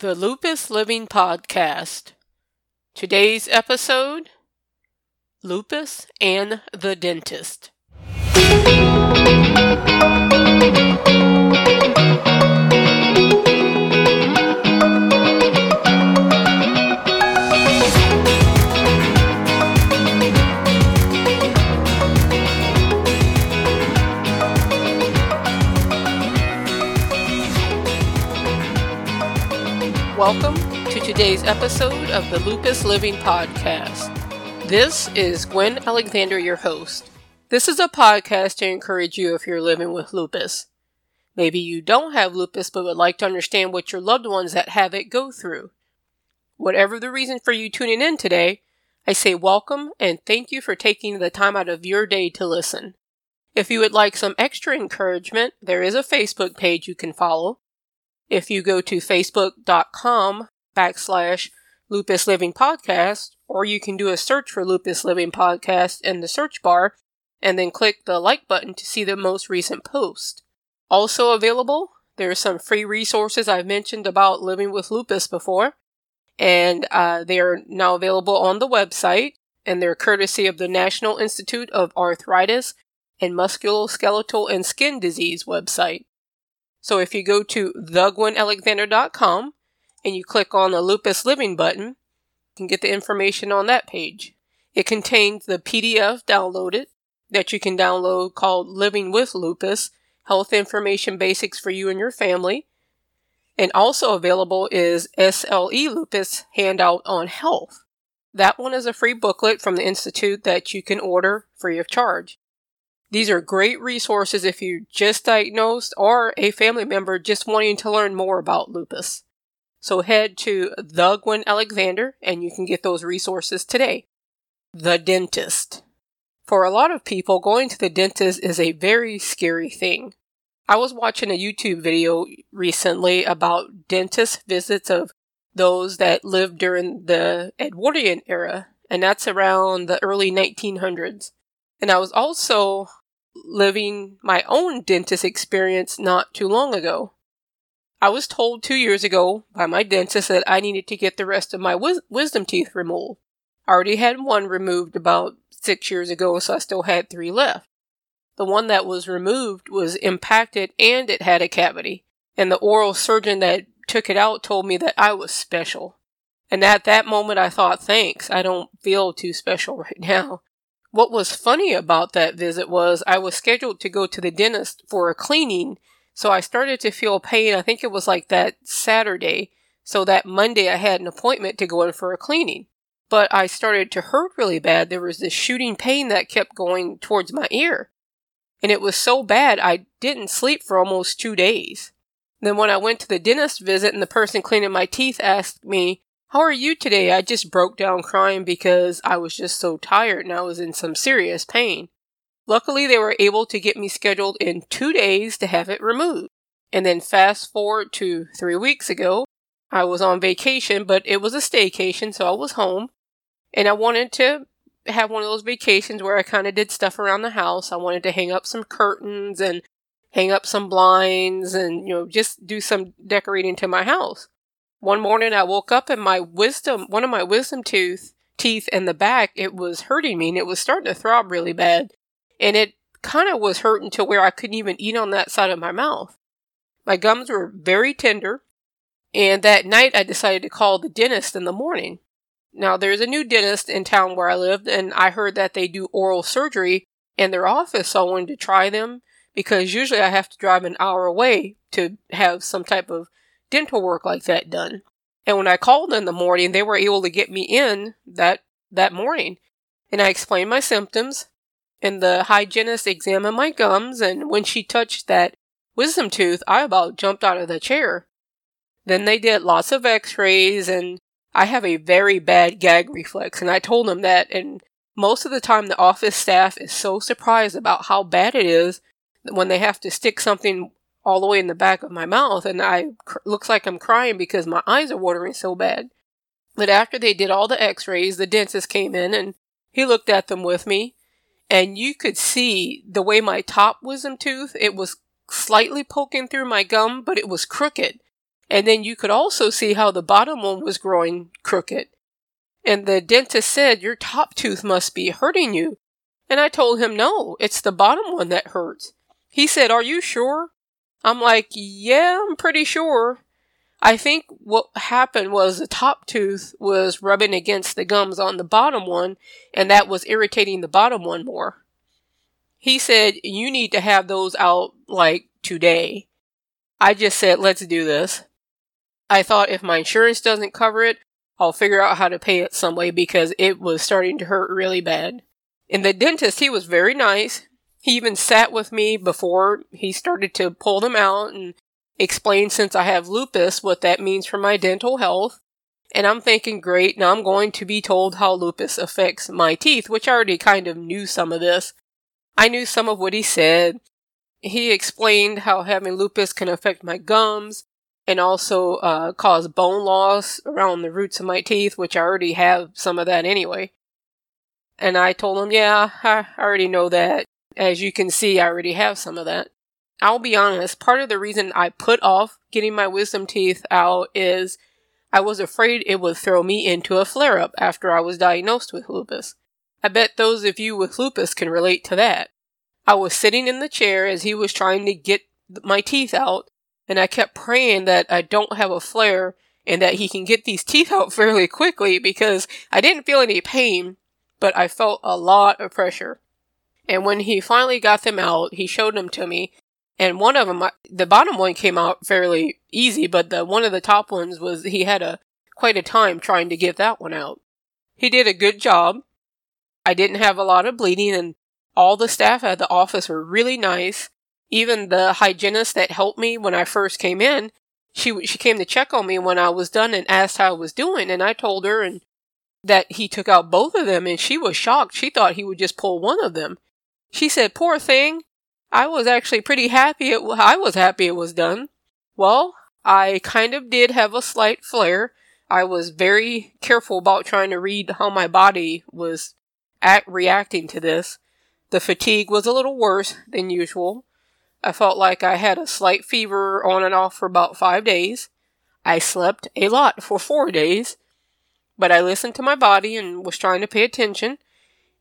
The Lupus Living Podcast. Today's episode Lupus and the Dentist. Welcome to today's episode of the Lupus Living Podcast. This is Gwen Alexander, your host. This is a podcast to encourage you if you're living with lupus. Maybe you don't have lupus but would like to understand what your loved ones that have it go through. Whatever the reason for you tuning in today, I say welcome and thank you for taking the time out of your day to listen. If you would like some extra encouragement, there is a Facebook page you can follow if you go to facebook.com backslash lupus living podcast, or you can do a search for lupus living podcast in the search bar and then click the like button to see the most recent post. Also available, there are some free resources I've mentioned about living with lupus before, and uh, they are now available on the website, and they're courtesy of the National Institute of Arthritis and Musculoskeletal and Skin Disease website. So if you go to thegwenalexander.com and you click on the Lupus Living button, you can get the information on that page. It contains the PDF downloaded that you can download called Living with Lupus Health Information Basics for You and Your Family. And also available is SLE Lupus Handout on Health. That one is a free booklet from the Institute that you can order free of charge. These are great resources if you're just diagnosed or a family member just wanting to learn more about lupus. So head to The Gwen Alexander and you can get those resources today. The dentist. For a lot of people, going to the dentist is a very scary thing. I was watching a YouTube video recently about dentist visits of those that lived during the Edwardian era, and that's around the early 1900s. And I was also living my own dentist experience not too long ago. I was told two years ago by my dentist that I needed to get the rest of my wis- wisdom teeth removed. I already had one removed about six years ago, so I still had three left. The one that was removed was impacted and it had a cavity, and the oral surgeon that took it out told me that I was special. And at that moment, I thought, thanks, I don't feel too special right now. What was funny about that visit was I was scheduled to go to the dentist for a cleaning, so I started to feel pain. I think it was like that Saturday. So that Monday I had an appointment to go in for a cleaning. But I started to hurt really bad. There was this shooting pain that kept going towards my ear. And it was so bad I didn't sleep for almost two days. Then when I went to the dentist visit and the person cleaning my teeth asked me, how are you today? I just broke down crying because I was just so tired and I was in some serious pain. Luckily, they were able to get me scheduled in two days to have it removed. And then fast forward to three weeks ago, I was on vacation, but it was a staycation, so I was home. And I wanted to have one of those vacations where I kind of did stuff around the house. I wanted to hang up some curtains and hang up some blinds and, you know, just do some decorating to my house. One morning I woke up and my wisdom, one of my wisdom tooth teeth in the back, it was hurting me and it was starting to throb really bad. And it kind of was hurting to where I couldn't even eat on that side of my mouth. My gums were very tender. And that night I decided to call the dentist in the morning. Now there's a new dentist in town where I lived and I heard that they do oral surgery in their office. So I wanted to try them because usually I have to drive an hour away to have some type of dental work like that done. And when I called in the morning, they were able to get me in that, that morning. And I explained my symptoms, and the hygienist examined my gums, and when she touched that wisdom tooth, I about jumped out of the chair. Then they did lots of x-rays, and I have a very bad gag reflex, and I told them that, and most of the time the office staff is so surprised about how bad it is that when they have to stick something all the way in the back of my mouth, and I cr- looks like I'm crying because my eyes are watering so bad. But after they did all the X-rays, the dentist came in and he looked at them with me, and you could see the way my top wisdom tooth it was slightly poking through my gum, but it was crooked. And then you could also see how the bottom one was growing crooked. And the dentist said, Your top tooth must be hurting you. And I told him, No, it's the bottom one that hurts. He said, Are you sure? I'm like, Yeah, I'm pretty sure. I think what happened was the top tooth was rubbing against the gums on the bottom one, and that was irritating the bottom one more. He said, You need to have those out like today. I just said, Let's do this. I thought if my insurance doesn't cover it, I'll figure out how to pay it some way because it was starting to hurt really bad. And the dentist, he was very nice. He even sat with me before he started to pull them out and explain since I have lupus what that means for my dental health. And I'm thinking, great, now I'm going to be told how lupus affects my teeth, which I already kind of knew some of this. I knew some of what he said. He explained how having lupus can affect my gums and also uh, cause bone loss around the roots of my teeth, which I already have some of that anyway. And I told him, yeah, I already know that. As you can see, I already have some of that. I'll be honest, part of the reason I put off getting my wisdom teeth out is I was afraid it would throw me into a flare up after I was diagnosed with lupus. I bet those of you with lupus can relate to that. I was sitting in the chair as he was trying to get my teeth out, and I kept praying that I don't have a flare and that he can get these teeth out fairly quickly because I didn't feel any pain, but I felt a lot of pressure. And when he finally got them out, he showed them to me, and one of them, the bottom one came out fairly easy, but the one of the top ones was he had a quite a time trying to get that one out. He did a good job. I didn't have a lot of bleeding, and all the staff at the office were really nice. Even the hygienist that helped me when I first came in, she she came to check on me when I was done and asked how I was doing, and I told her and that he took out both of them, and she was shocked. She thought he would just pull one of them. She said, "Poor thing, I was actually pretty happy. It, I was happy it was done. Well, I kind of did have a slight flare. I was very careful about trying to read how my body was at reacting to this. The fatigue was a little worse than usual. I felt like I had a slight fever on and off for about five days. I slept a lot for four days, but I listened to my body and was trying to pay attention.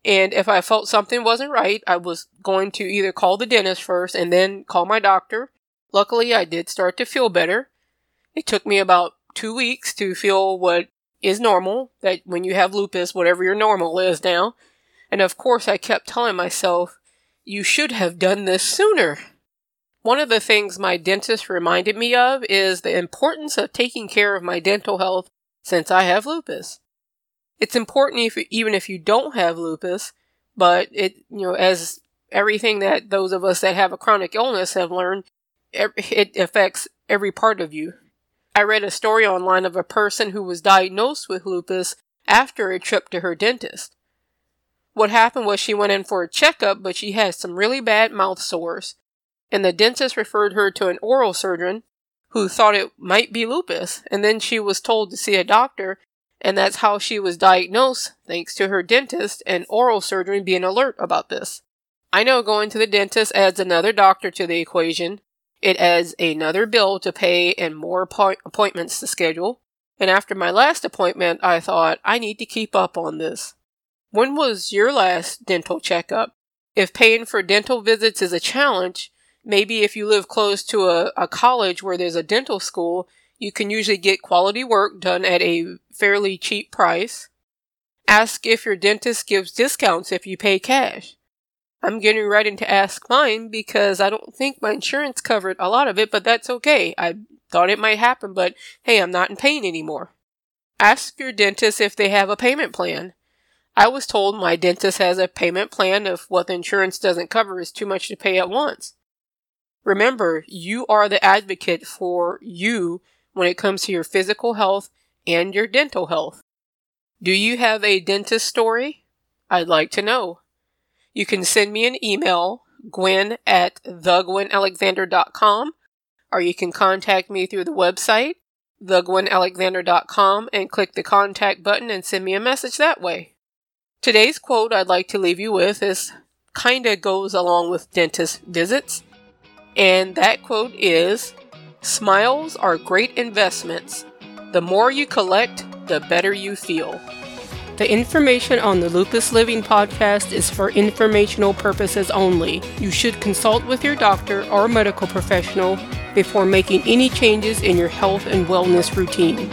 And if I felt something wasn't right, I was going to either call the dentist first and then call my doctor. Luckily, I did start to feel better. It took me about two weeks to feel what is normal, that when you have lupus, whatever your normal is now. And of course, I kept telling myself, you should have done this sooner. One of the things my dentist reminded me of is the importance of taking care of my dental health since I have lupus it's important if even if you don't have lupus, but it you know as everything that those of us that have a chronic illness have learned, it affects every part of you. I read a story online of a person who was diagnosed with lupus after a trip to her dentist. What happened was she went in for a checkup, but she had some really bad mouth sores, and the dentist referred her to an oral surgeon who thought it might be lupus, and then she was told to see a doctor and that's how she was diagnosed thanks to her dentist and oral surgeon being alert about this. I know going to the dentist adds another doctor to the equation. It adds another bill to pay and more appointments to schedule. And after my last appointment, I thought, I need to keep up on this. When was your last dental checkup? If paying for dental visits is a challenge, maybe if you live close to a, a college where there's a dental school, you can usually get quality work done at a fairly cheap price. Ask if your dentist gives discounts if you pay cash. I'm getting ready to ask mine because I don't think my insurance covered a lot of it, but that's okay. I thought it might happen, but hey, I'm not in pain anymore. Ask your dentist if they have a payment plan. I was told my dentist has a payment plan if what the insurance doesn't cover is too much to pay at once. Remember, you are the advocate for you when it comes to your physical health and your dental health. Do you have a dentist story? I'd like to know. You can send me an email, gwen at thegwenalexander.com, or you can contact me through the website, thegwenalexander.com, and click the contact button and send me a message that way. Today's quote I'd like to leave you with is kinda goes along with dentist visits, and that quote is Smiles are great investments. The more you collect, the better you feel. The information on the Lupus Living podcast is for informational purposes only. You should consult with your doctor or medical professional before making any changes in your health and wellness routine.